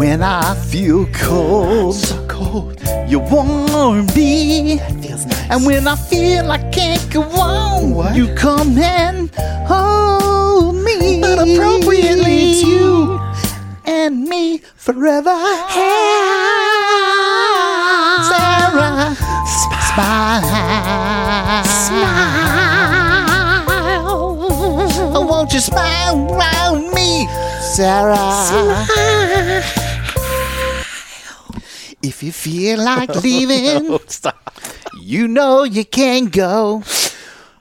When I feel cold, so cold, you warm me. Feels nice. And when I feel I can't go on, you come and hold me. But appropriately, it's you and me forever. Hey, Sarah, smile, smile. Oh, won't you smile around me, Sarah? If you feel like leaving, you know you can go.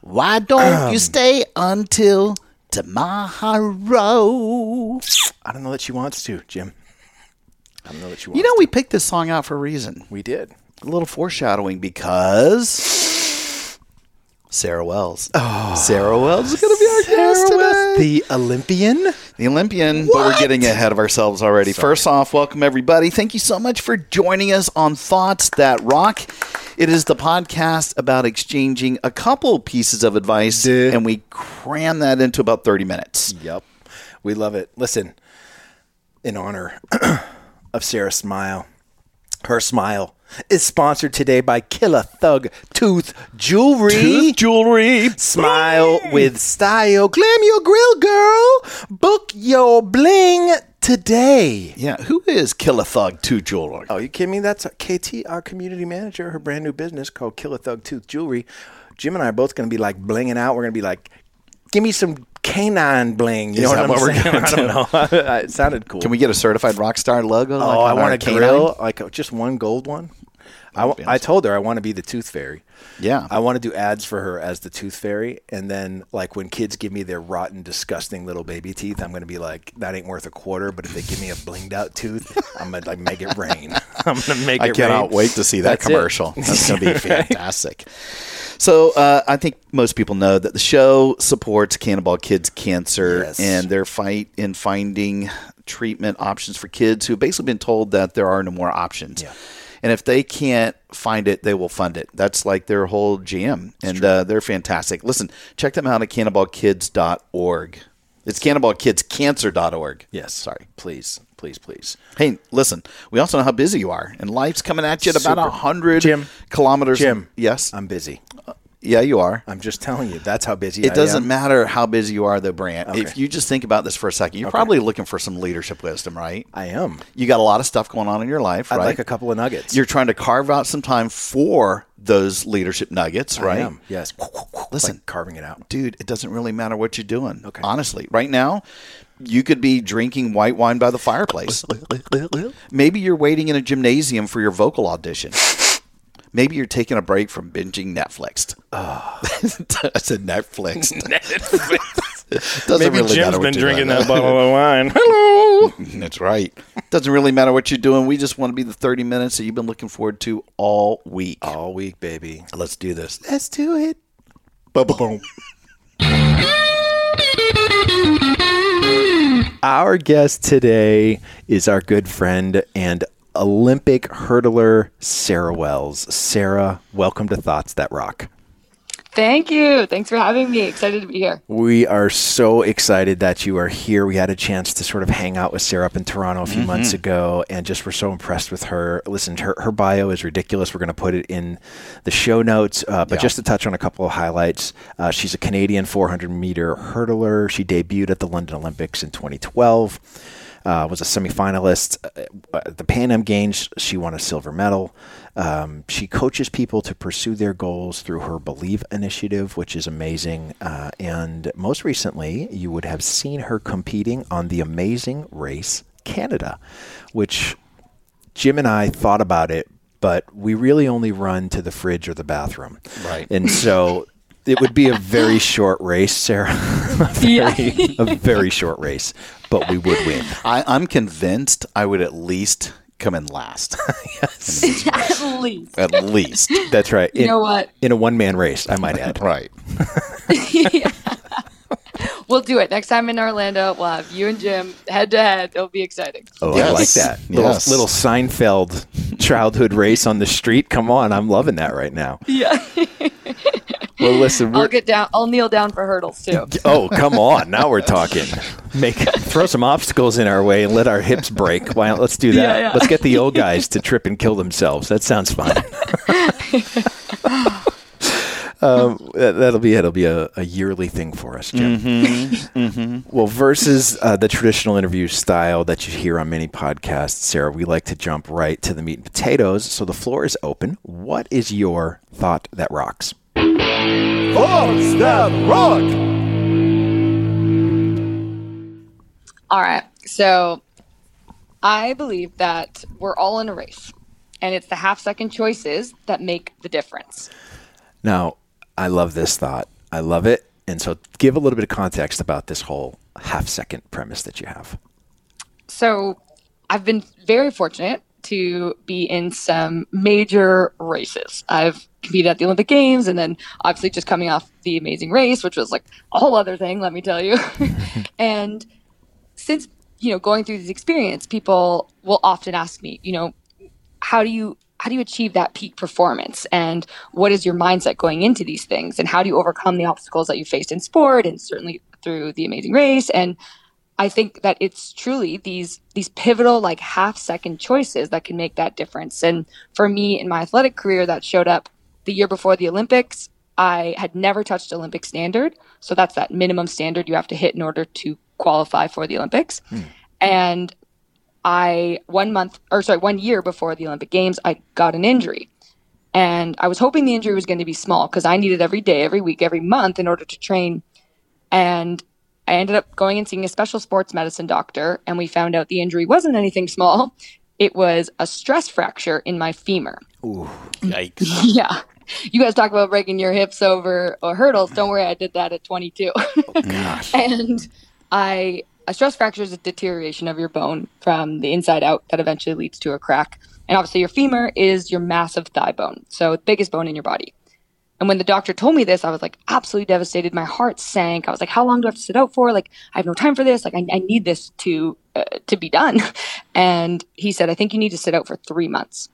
Why don't you um. stay until tomorrow? I don't know that she wants to, Jim. I don't know that she wants You know, we picked this song out for a reason. We did. A little foreshadowing because Sarah Wells. Oh, Sarah Wells is going to be our guest today. The Olympian? The Olympian, but we're getting ahead of ourselves already. First off, welcome everybody. Thank you so much for joining us on Thoughts That Rock. It is the podcast about exchanging a couple pieces of advice, Duh. and we cram that into about 30 minutes. Yep. We love it. Listen, in honor of Sarah Smile, her smile is sponsored today by Killa Thug Tooth Jewelry. Tooth jewelry. Smile with style. Glam your grill, girl. Book your bling today. Yeah, who is Killa Thug Tooth Jewelry? Oh, you kidding me? That's KT, our community manager, her brand new business called Killer Thug Tooth Jewelry. Jim and I are both going to be like blinging out. We're going to be like, give me some canine bling. You Is know what, what I'm we're saying? I don't know. it sounded cool. Can we get a certified rock star logo? Oh, like I want a canine? grill, like just one gold one. I, I told her I want to be the tooth fairy. Yeah. I want to do ads for her as the tooth fairy, and then like when kids give me their rotten, disgusting little baby teeth, I'm going to be like, that ain't worth a quarter. But if they give me a blinged out tooth, I'm gonna like make it rain. I'm gonna make I it cannot wait to see that That's it. commercial. That's going to be fantastic. So uh, I think most people know that the show supports Cannonball Kids Cancer Yes. and their fight in finding treatment options for kids who have basically been told that there are no more options. Yeah. And if they can't find it, they will fund it. That's like their whole jam. And uh, they're fantastic. Listen, check them out at cannonballkids.org. It's cannonballkidscancer.org. Yes. Sorry. Please, please, please. Hey, listen, we also know how busy you are, and life's coming at you at about Super. a hundred Jim. kilometers. Jim. yes, I'm busy. Uh, yeah, you are. I'm just telling you. That's how busy I It doesn't am. matter how busy you are, though, Brant. Okay. If you just think about this for a second, you're probably looking for some leadership wisdom, right? I am. You got a lot of stuff going on in your life, I'd right? like a couple of nuggets. you're trying to carve out some time for those leadership nuggets, I right? am. Yes. Listen, Like carving it out. dude, it doesn't really matter what you're doing. Okay. Honestly, right now, you could be drinking white wine by the fireplace. Maybe you're waiting in a gymnasium for your vocal audition. Maybe you're taking a break from binging Netflix. Ah. I said Netflix. Doesn't Maybe really Jim's been drinking that bottle of wine. Hello. That's right. Doesn't really matter what you're doing. We just want to be the 30 minutes that you've been looking forward to all week. All week, baby. Let's do this. Let's do it. Boom. Our guest today is our good friend and Olympic hurdler, Sarah Wells. Sarah, welcome to Thoughts That Rock. Thank you. Thanks for having me. Excited to be here. We are so excited that you are here. We had a chance to sort of hang out with Sarah up in Toronto a few months ago and just were so impressed with her. Listen, her, her bio is ridiculous. We're going to put it in the show notes. Uh, but just to touch on a couple of highlights, uh, she's a Canadian 400 meter hurdler. She debuted at the London Olympics in 2012. Uh, was a semifinalist uh, at the Pan Am Games. She won a silver medal. Um, she coaches people to pursue their goals through her Believe initiative, which is amazing. Uh, and most recently, you would have seen her competing on the Amazing Race Canada, which Jim and I thought about it, but we really only run to the fridge or the bathroom. Right. And so it would be a very short race, Sarah. a, very, a very short race, but we would win. I, I'm convinced I would at least come in last. At least. At least. That's right. You In, know what? in a one man race, I might add. Right. We'll do it. Next time in Orlando, we'll have you and Jim head to head. It'll be exciting. Oh, I like that. Little, little Seinfeld childhood race on the street. Come on, I'm loving that right now. Yeah. Well, listen, I'll get down. I'll kneel down for hurdles too. oh come on, now we're talking. Make throw some obstacles in our way and let our hips break. Why? Let's do that. Yeah, yeah. Let's get the old guys to trip and kill themselves. That sounds fun. Um, that, that'll be it'll be a, a yearly thing for us, Jim. Well, versus uh, the traditional interview style that you hear on many podcasts, Sarah, we like to jump right to the meat and potatoes. So the floor is open. What is your thought that rocks? Thoughts that rock. All right. So I believe that we're all in a race, and it's the half second choices that make the difference. Now, I love this thought. I love it. And so give a little bit of context about this whole half second premise that you have. So I've been very fortunate to be in some major races. I've competed at the Olympic Games and then obviously just coming off the amazing race, which was like a whole other thing, let me tell you. and since, you know, going through this experience, people will often ask me, you know, how do you how do you achieve that peak performance and what is your mindset going into these things and how do you overcome the obstacles that you faced in sport and certainly through the amazing race and I think that it's truly these these pivotal like half second choices that can make that difference. And for me in my athletic career that showed up the year before the Olympics, I had never touched Olympic standard. So that's that minimum standard you have to hit in order to qualify for the Olympics. Hmm. And I one month or sorry, one year before the Olympic Games, I got an injury. And I was hoping the injury was going to be small because I needed every day, every week, every month in order to train. And I ended up going and seeing a special sports medicine doctor, and we found out the injury wasn't anything small. It was a stress fracture in my femur. Ooh, yikes. Yeah. You guys talk about breaking your hips over or hurdles. Don't worry, I did that at 22. and I a stress fracture is a deterioration of your bone from the inside out that eventually leads to a crack. And obviously, your femur is your massive thigh bone, so the biggest bone in your body. And when the doctor told me this, I was like absolutely devastated. My heart sank. I was like, "How long do I have to sit out for? Like, I have no time for this. Like, I, I need this to uh, to be done." And he said, "I think you need to sit out for three months."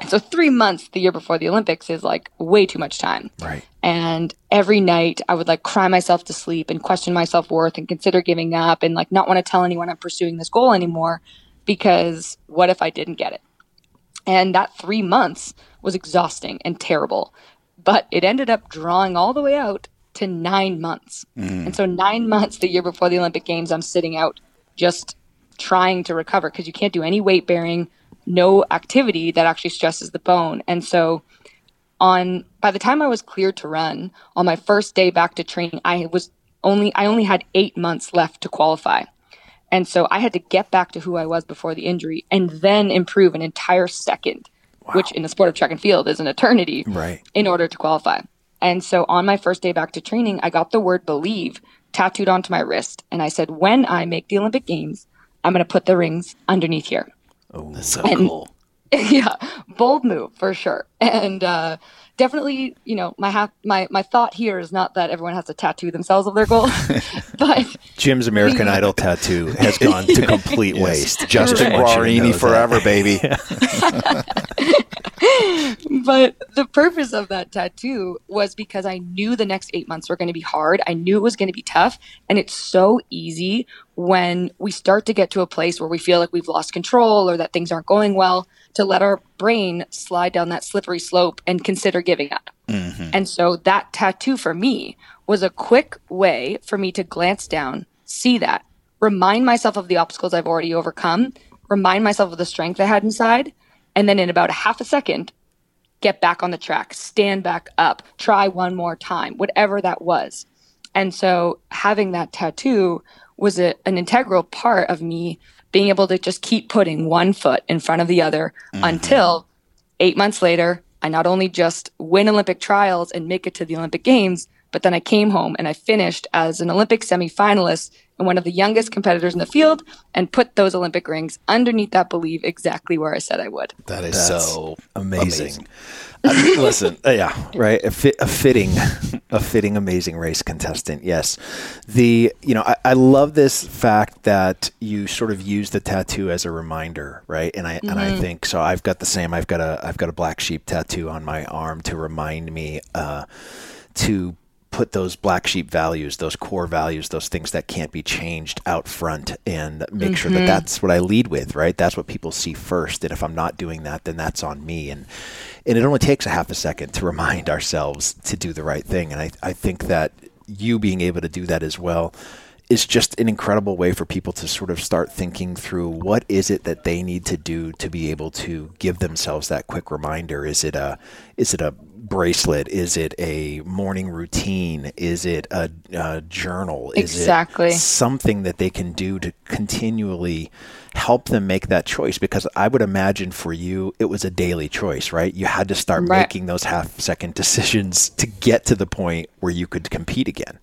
And so three months the year before the Olympics is like way too much time. Right. And every night I would like cry myself to sleep and question my self worth and consider giving up and like not want to tell anyone I'm pursuing this goal anymore because what if I didn't get it? And that three months was exhausting and terrible. But it ended up drawing all the way out to nine months. Mm. And so, nine months the year before the Olympic Games, I'm sitting out just trying to recover because you can't do any weight bearing, no activity that actually stresses the bone. And so, on by the time I was cleared to run on my first day back to training, I was only I only had eight months left to qualify. And so I had to get back to who I was before the injury and then improve an entire second, which in the sport of track and field is an eternity Right. in order to qualify. And so on my first day back to training, I got the word believe tattooed onto my wrist. And I said, when I make the Olympic Games, I'm going to put the rings underneath here. Oh, that's so And- cool. yeah, bold move for sure. And uh, definitely, you know, my ha- my my thought here is not that everyone has to tattoo themselves of their goal, but Jim's American Idol tattoo has gone to complete waste. Justin I want you to know Guarini that. forever, baby. but the purpose of that tattoo was because I knew the next eight months were going to be hard. I knew it was going to be tough. And it's so easy when we start to get to a place where we feel like we've lost control or that things aren't going well to let our brain slide down that slippery slope and consider giving up. Mm-hmm. And so that tattoo for me was a quick way for me to glance down, see that, remind myself of the obstacles I've already overcome, remind myself of the strength I had inside, and then in about a half a second, get back on the track, stand back up, try one more time, whatever that was. And so having that tattoo was a, an integral part of me being able to just keep putting one foot in front of the other mm-hmm. until eight months later, I not only just win Olympic trials and make it to the Olympic Games, but then I came home and I finished as an Olympic semifinalist and one of the youngest competitors in the field and put those Olympic rings underneath that believe exactly where I said I would. That is That's so amazing. amazing. Uh, listen, uh, yeah, right. A, fit, a fitting, a fitting, amazing race contestant. Yes, the you know I, I love this fact that you sort of use the tattoo as a reminder, right? And I and I think so. I've got the same. I've got a I've got a black sheep tattoo on my arm to remind me uh, to put those black sheep values, those core values, those things that can't be changed out front and make sure that mm-hmm. that's what I lead with, right? That's what people see first. And if I'm not doing that, then that's on me. And, and it only takes a half a second to remind ourselves to do the right thing. And I, I think that you being able to do that as well is just an incredible way for people to sort of start thinking through what is it that they need to do to be able to give themselves that quick reminder. Is it a is it a bracelet? Is it a morning routine? Is it a, a journal? Is Exactly. it something that they can do to continually help them make that choice? Because I would imagine for you, it was a daily choice, right? You had to start Right. making those half second decisions to get to the point where you could compete again.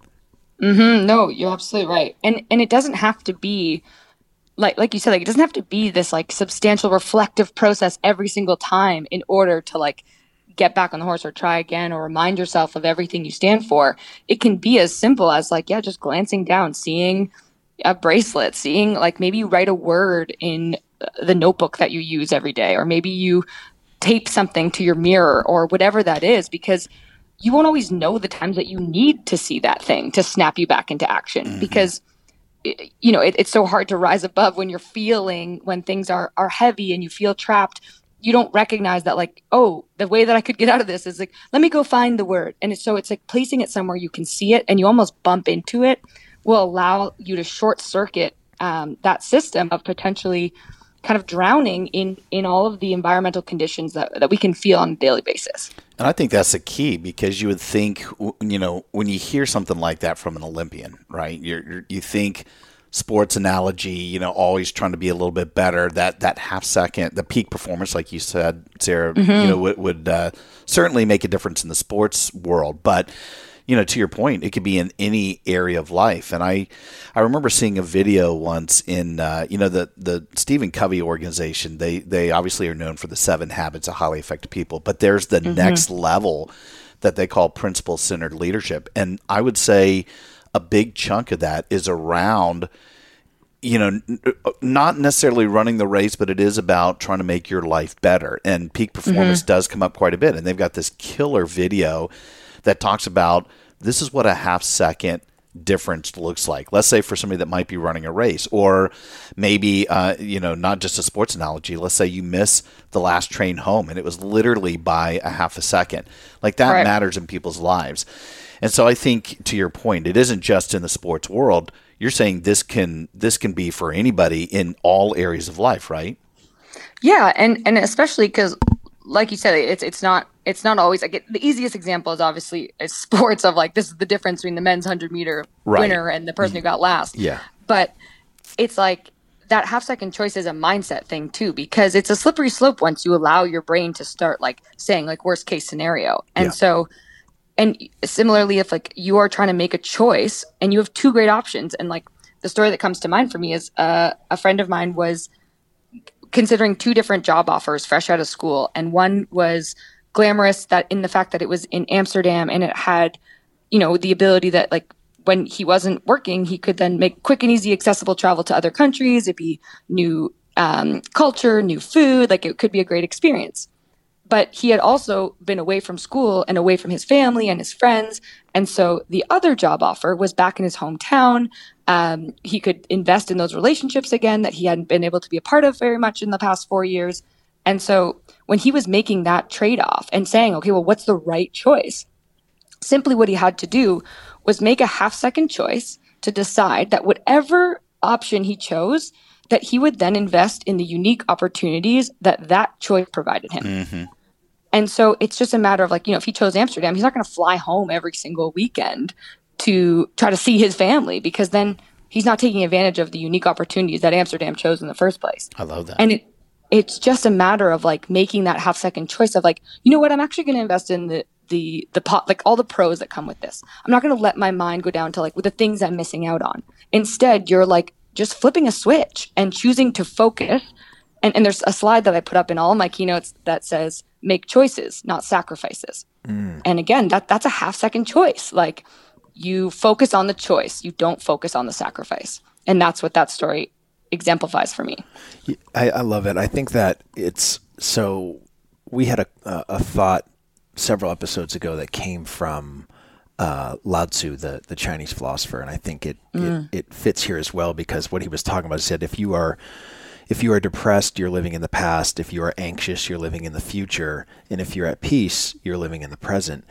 Mm, No, you're absolutely right. And and it doesn't have to be like like you said, like it doesn't have to be this like substantial reflective process every single time in order to like get back on the horse or try again or remind yourself of everything you stand for. It can be as simple as like, yeah, just glancing down, seeing a bracelet, seeing like maybe you write a word in uh, the notebook that you use every day, or maybe you tape something to your mirror or whatever that is, because you won't always know the times that you need to see that thing to snap you back into action because you know it, it's so hard to rise above when you're feeling when things are are heavy and you feel trapped. You don't recognize that like oh the way that i could get out of this is like let me go find the word. And it's, so it's like placing it somewhere you can see it and you almost bump into it will allow you to short circuit um, that system of potentially kind of drowning in in all of the environmental conditions that, that we can feel on a daily basis And I think that's the key because you would think, you know, when you hear something like that from an Olympian, right? You're, you're, you think sports analogy, you know, always trying to be a little bit better. That that half second, the peak performance, like you said, Sarah, you know, would, would uh, certainly make a difference in the sports world. But you know, to your point, it could be in any area of life. And I, I remember seeing a video once in, uh, you know, the the Stephen Covey organization. They they obviously are known for the seven habits of highly effective people, but there's the next level that they call principle centered leadership. And I would say a big chunk of that is around you know, not necessarily running the race, but it is about trying to make your life better. And peak performance does come up quite a bit. And they've got this killer video that talks about this is what a half second difference looks like. Let's say for somebody that might be running a race, or maybe, uh, you know, not just a sports analogy. Let's say you miss the last train home and it was literally by a half a second. Like that Right. matters in people's lives. And so I think to your point, it isn't just in the sports world. You're saying this can this can be for anybody in all areas of life, right? Yeah, and and especially because, like you said, it's it's not it's not always like it, the easiest example is obviously is sports of like this is the difference between the men's hundred meter Right. winner and the person who got last. Yeah. but it's like that half second choice is a mindset thing too because it's a slippery slope once you allow your brain to start like saying like worst case scenario and Yeah. so and similarly if like you are trying to make a choice and you have two great options and like the story that comes to mind for me is uh, a friend of mine was considering two different job offers fresh out of school. And one was glamorous that in the fact that it was in Amsterdam and it had you know the ability that like when he wasn't working he could then make quick and easy accessible travel to other countries. It'd be new um, culture new food. Like it could be a great experience but he had also been away from school and away from his family and his friends. And so the other job offer was back in his hometown. Um, he could invest in those relationships again that he hadn't been able to be a part of very much in the past four years. And so when he was making that trade off and saying, okay, well, what's the right choice? Simply what he had to do was make a half second choice to decide that whatever option he chose, that he would then invest in the unique opportunities that that choice provided him. And so it's just a matter of like, you know, if he chose Amsterdam, he's not going to fly home every single weekend to try to see his family because then he's not taking advantage of the unique opportunities that Amsterdam chose in the first place. I love that. And it it's just a matter of like making that half second choice of like, you know what, I'm actually going to invest in the the the pot like all the pros that come with this. I'm not going to let my mind go down to like with the things I'm missing out on. Instead, you're like just flipping a switch and choosing to focus. And, and there's a slide that I put up in all my keynotes that says make choices, not sacrifices. And again, that that's a half second choice. Like you focus on the choice, you don't focus on the sacrifice. And that's what that story exemplifies for me. I, I love it. I think that it's so. We had a, a, thought several episodes ago that came from uh, Lao Tzu, the, the Chinese philosopher, and I think it, it it fits here as well because what he was talking about he said if you are if you are depressed, you're living in the past. If you are anxious, you're living in the future. And if you're at peace, you're living in the present.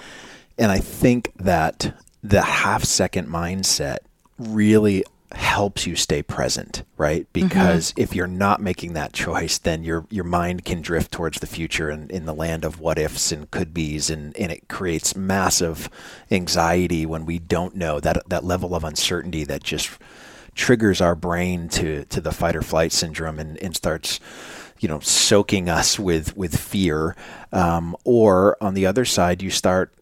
And I think that the half second mindset really helps you stay present, right? Mm-hmm. Because if you're not making that choice, then your your mind can drift towards the future and in the land of what ifs and could be's and, and it creates massive anxiety when we don't know that that level of uncertainty that just triggers our brain to to the fight or flight syndrome and, and starts you know soaking us with with fear um, or on the other side you start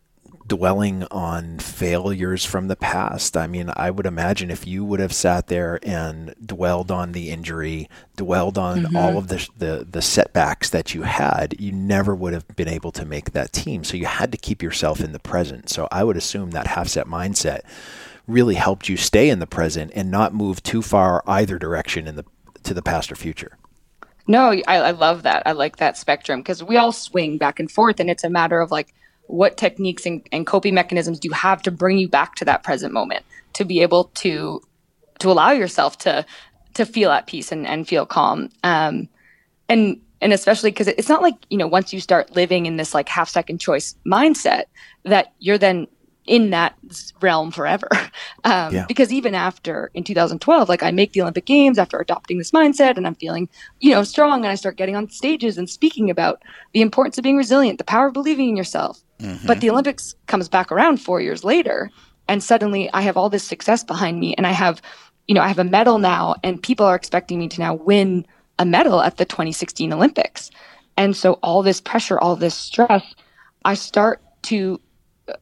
dwelling on failures from the past. I mean, I would imagine if you would have sat there and dwelled on the injury, dwelled on all of the, the the setbacks that you had, you never would have been able to make that team. So you had to keep yourself in the present. So I would assume that half set mindset really helped you stay in the present and not move too far either direction in the to the past or future. No, I, I love that. I like that spectrum because we all swing back and forth, and it's a matter of like what techniques and, and coping mechanisms do you have to bring you back to that present moment to be able to to allow yourself to to feel at peace and, and feel calm. Um, and and especially because it's not like you know once you start living in this like half second choice mindset that you're then in that realm forever. Um, Yeah. Because even after in 2012, like I make the Olympic Games after adopting this mindset and I'm feeling, you know, strong and I start getting on stages and speaking about the importance of being resilient, the power of believing in yourself. But the Olympics comes back around four years later and suddenly I have all this success behind me and I have, you know, I have a medal now and people are expecting me to now win a medal at the 2016 Olympics. And so all this pressure, all this stress, I start to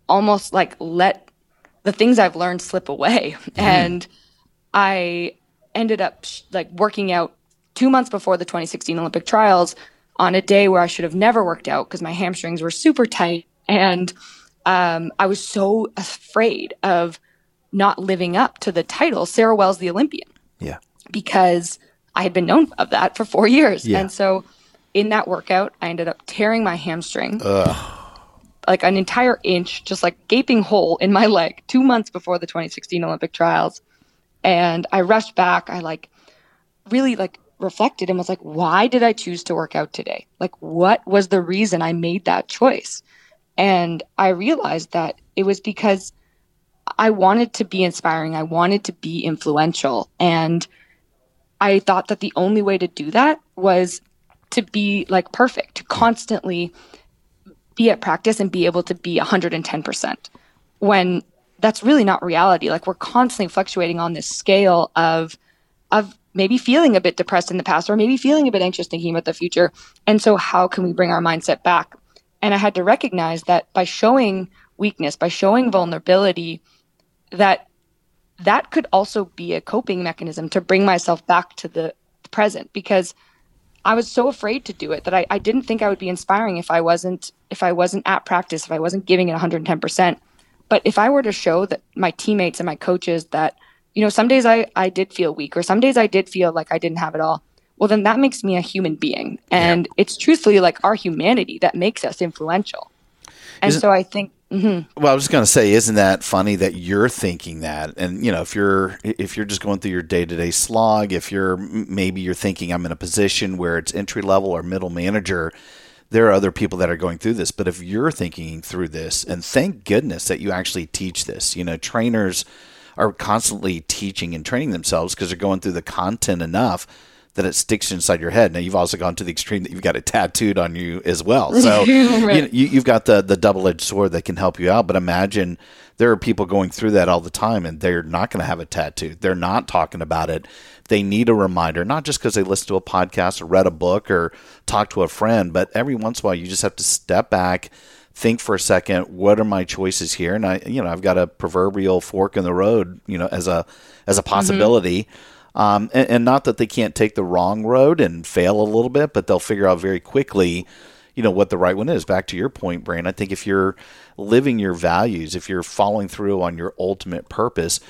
almost like let the things I've learned slip away. And I ended up sh- like working out two months before the 2016 Olympic trials on a day where I should have never worked out because my hamstrings were super tight. And um, I was so afraid of not living up to the title, Sarah Wells, the Olympian Yeah. because I had been known of that for four years. Yeah. And so in that workout, I ended up tearing my hamstring. Like an entire inch, just like gaping hole in my leg two months before the 2016 Olympic trials. And I rushed back. I like really like reflected and was like, why did I choose to work out today? Like, what was the reason I made that choice? And I realized that it was because I wanted to be inspiring. I wanted to be influential. And I thought that the only way to do that was to be like perfect, to constantly be at practice and be able to be 110% when that's really not reality. Like we're constantly fluctuating on this scale of, of maybe feeling a bit depressed in the past or maybe feeling a bit anxious thinking about the future. And so how can we bring our mindset back? And I had to recognize that by showing weakness, by showing vulnerability, that that could also be a coping mechanism to bring myself back to the present because I was so afraid to do it that I, I didn't think I would be inspiring if I wasn't if I wasn't at practice, if I wasn't giving it 110%. But if I were to show that my teammates and my coaches that, you know, some days I, I did feel weak or some days I did feel like I didn't have it all, well, then that makes me a human being. And it's truthfully like our humanity that makes us influential. And Isn't- so I think Mm-hmm. Well, I was just going to say, isn't that funny that you're thinking that? And you know, if you're if you're just going through your day to day slog, if you're maybe you're thinking I'm in a position where it's entry level or middle manager, there are other people that are going through this. But if you're thinking through this, and thank goodness that you actually teach this. You know, trainers are constantly teaching and training themselves because they're going through the content enough that it sticks inside your head. Now you've also gone to the extreme that you've got it tattooed on you as well. So you know, you, you've got the the double edged sword that can help you out. But imagine there are people going through that all the time, and they're not going to have a tattoo. They're not talking about it. They need a reminder, not just because they listened to a podcast or read a book or talked to a friend, but every once in a while you just have to step back, think for a second, what are my choices here? And I, you know, I've got a proverbial fork in the road, you know, as a as a mm-hmm. possibility. Um, and, and not that they can't take the wrong road and fail a little bit, but they'll figure out very quickly, you know, what the right one is. Back to your point, Brant. I think if you're living your values, if you're following through on your ultimate purpose,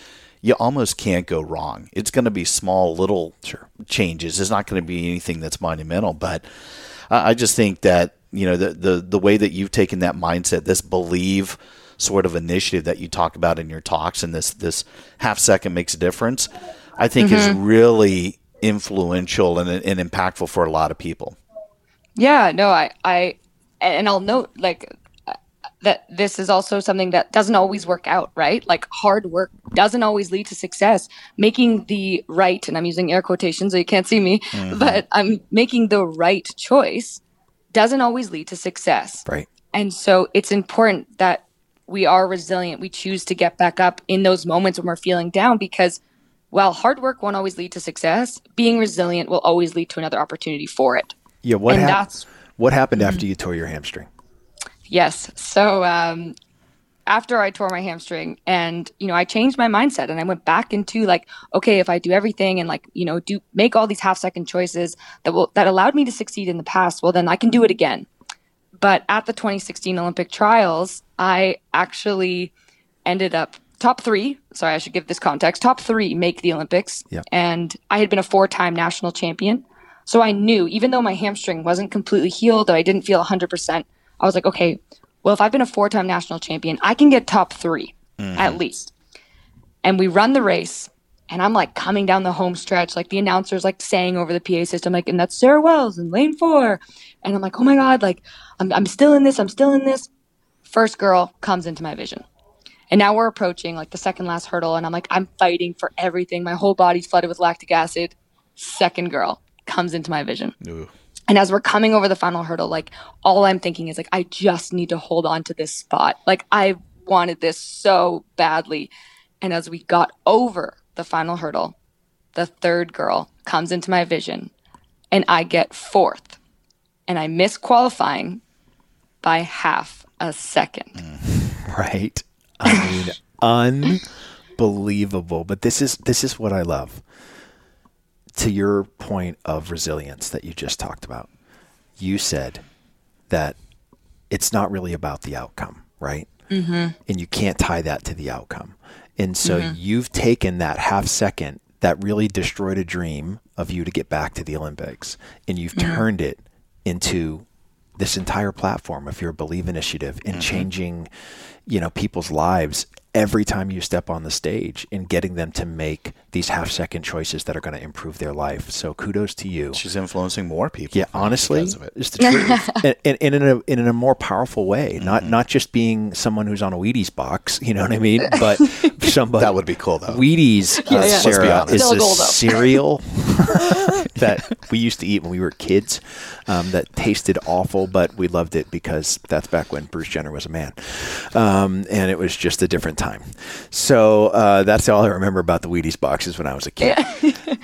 you almost can't go wrong. It's going to be small, little changes. It's not going to be anything that's monumental. But I I just think that you know the the the way that you've taken that mindset, this believe sort of initiative that you talk about in your talks, and this this half second makes a difference. I think is mm-hmm. really influential and, and impactful for a lot of people. Yeah, no, I, I, and I'll note like that this is also something that doesn't always work out, right? Like hard work doesn't always lead to success. Making the right, and I'm using air quotations so you can't see me, mm-hmm. but I'm making the right choice doesn't always lead to success. Right. And so it's important that we are resilient. We choose to get back up in those moments when we're feeling down because while hard work won't always lead to success, being resilient will always lead to another opportunity for it. Yeah. What And hap- What happened after you tore your hamstring? Yes. So um, after I tore my hamstring, and you know, I changed my mindset, and I went back into like, okay, if I do everything and like, you know, do make all these half second choices that will that allowed me to succeed in the past, well, then I can do it again. But at the 2016 Olympic trials, I actually ended up top three. Sorry, I should give this context. Top three make the Olympics. Yeah. And I had been a four time national champion. So I knew, even though my hamstring wasn't completely healed or I didn't feel 100%, I was like, okay, well, if I've been a four time national champion, I can get top 3 mm-hmm. at least. And we run the race. And I'm like coming down the home stretch, like the announcers like saying over the PA system, like, and that's Sarah Wells in lane four. And I'm like, oh my God, like I'm, I'm still in this, I'm still in this. First girl comes into my vision. And now we're approaching like the second last hurdle, and I'm like, I'm fighting for everything. My whole body's flooded with lactic acid. Second girl comes into my vision. And as we're coming over the final hurdle, like all I'm thinking is like, I just need to hold on to this spot. Like I wanted this so badly. And as we got over the final hurdle, the third girl comes into my vision and I get fourth. And I miss qualifying by half a second. right? I mean, unbelievable. But this is this is what I love. To your point of resilience that you just talked about, you said that it's not really about the outcome, right? Mm-hmm. And you can't tie that to the outcome. And so mm-hmm. you've taken that half second that really destroyed a dream of you to get back to the Olympics, and you've mm-hmm. turned it into this entire platform of your Believe initiative in mm-hmm. changing, you know, people's lives every time you step on the stage in getting them to make these half second choices that are going to improve their life. So kudos to you. She's influencing more people. Yeah, honestly, because of it. it's the truth, and, and, and in a in a more powerful way. Not not just being someone who's on a Wheaties box, you know what I mean, but somebody That would be cool, though. Wheaties, uh, Yeah, yeah. Be Sarah, is a a goal, though. cereal that we used to eat when we were kids. Um, that tasted awful, but we loved it because that's back when Bruce Jenner was a man, um, and it was just a different time. So uh, that's all I remember about the Wheaties boxes when I was a kid.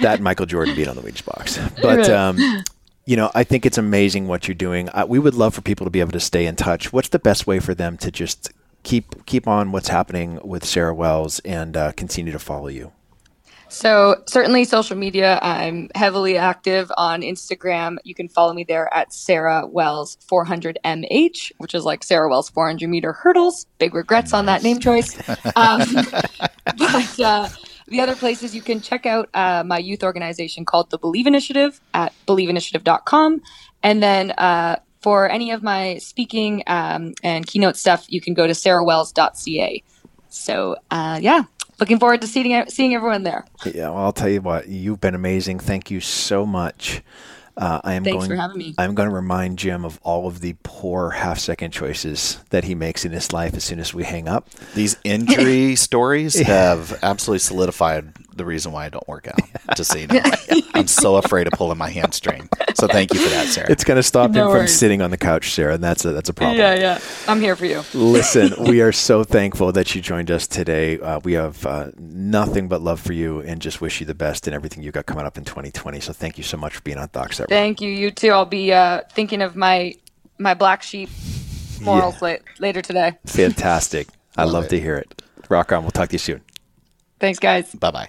that Michael Jordan being on the Wheaties box, but. Um, you know, I think it's amazing what you're doing. I, we would love for people to be able to stay in touch. What's the best way for them to just keep keep on what's happening with Sarah Wells and uh, continue to follow you? So certainly social media. I'm heavily active on Instagram. You can follow me there at Sarah Wells 400mh, which is like Sarah Wells 400 meter hurdles. Big regrets on that name choice. Um, but uh, the other places you can check out uh, my youth organization called the Believe Initiative at believeinitiative.com, and then. Uh, for any of my speaking um, and keynote stuff, you can go to sarahwells.ca. So, uh, yeah, looking forward to seeing seeing everyone there. Yeah, well, I'll tell you what, you've been amazing. Thank you so much. Uh, I am Thanks going. for having me. I'm going to remind Jim of all of the poor half second choices that he makes in his life as soon as we hang up. These injury stories have absolutely solidified the reason why I don't work out. Just so you know, I'm so afraid of pulling my hamstring. So thank you for that, Sarah. It's going to stop No him from sitting on the couch, Sarah, and that's a that's a problem. Yeah, yeah. I'm here for you. Listen, we are so thankful that you joined us today. Uh, we have uh, nothing but love for you and just wish you the best in everything you got coming up in 2020. So thank you so much for being on Docs. Thank you. You too. I'll be uh, thinking of my my black sheep morals la- later today. Fantastic. I Love love to hear it. Rock on. We'll talk to you soon. Thanks, guys. Bye bye.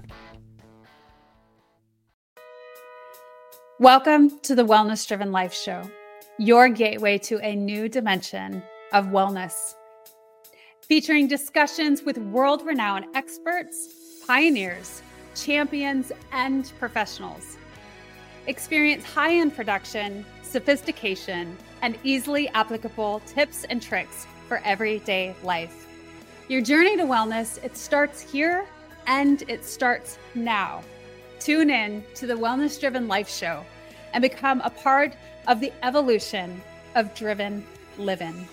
Welcome to the Wellness Driven Life Show, your gateway to a new dimension of wellness. Featuring discussions with world renowned experts, pioneers, champions, and professionals. Experience high end production, sophistication, and easily applicable tips and tricks for everyday life. Your journey to wellness, it starts here and it starts now. Tune in to the Wellness Driven Life Show and become a part of the evolution of driven living.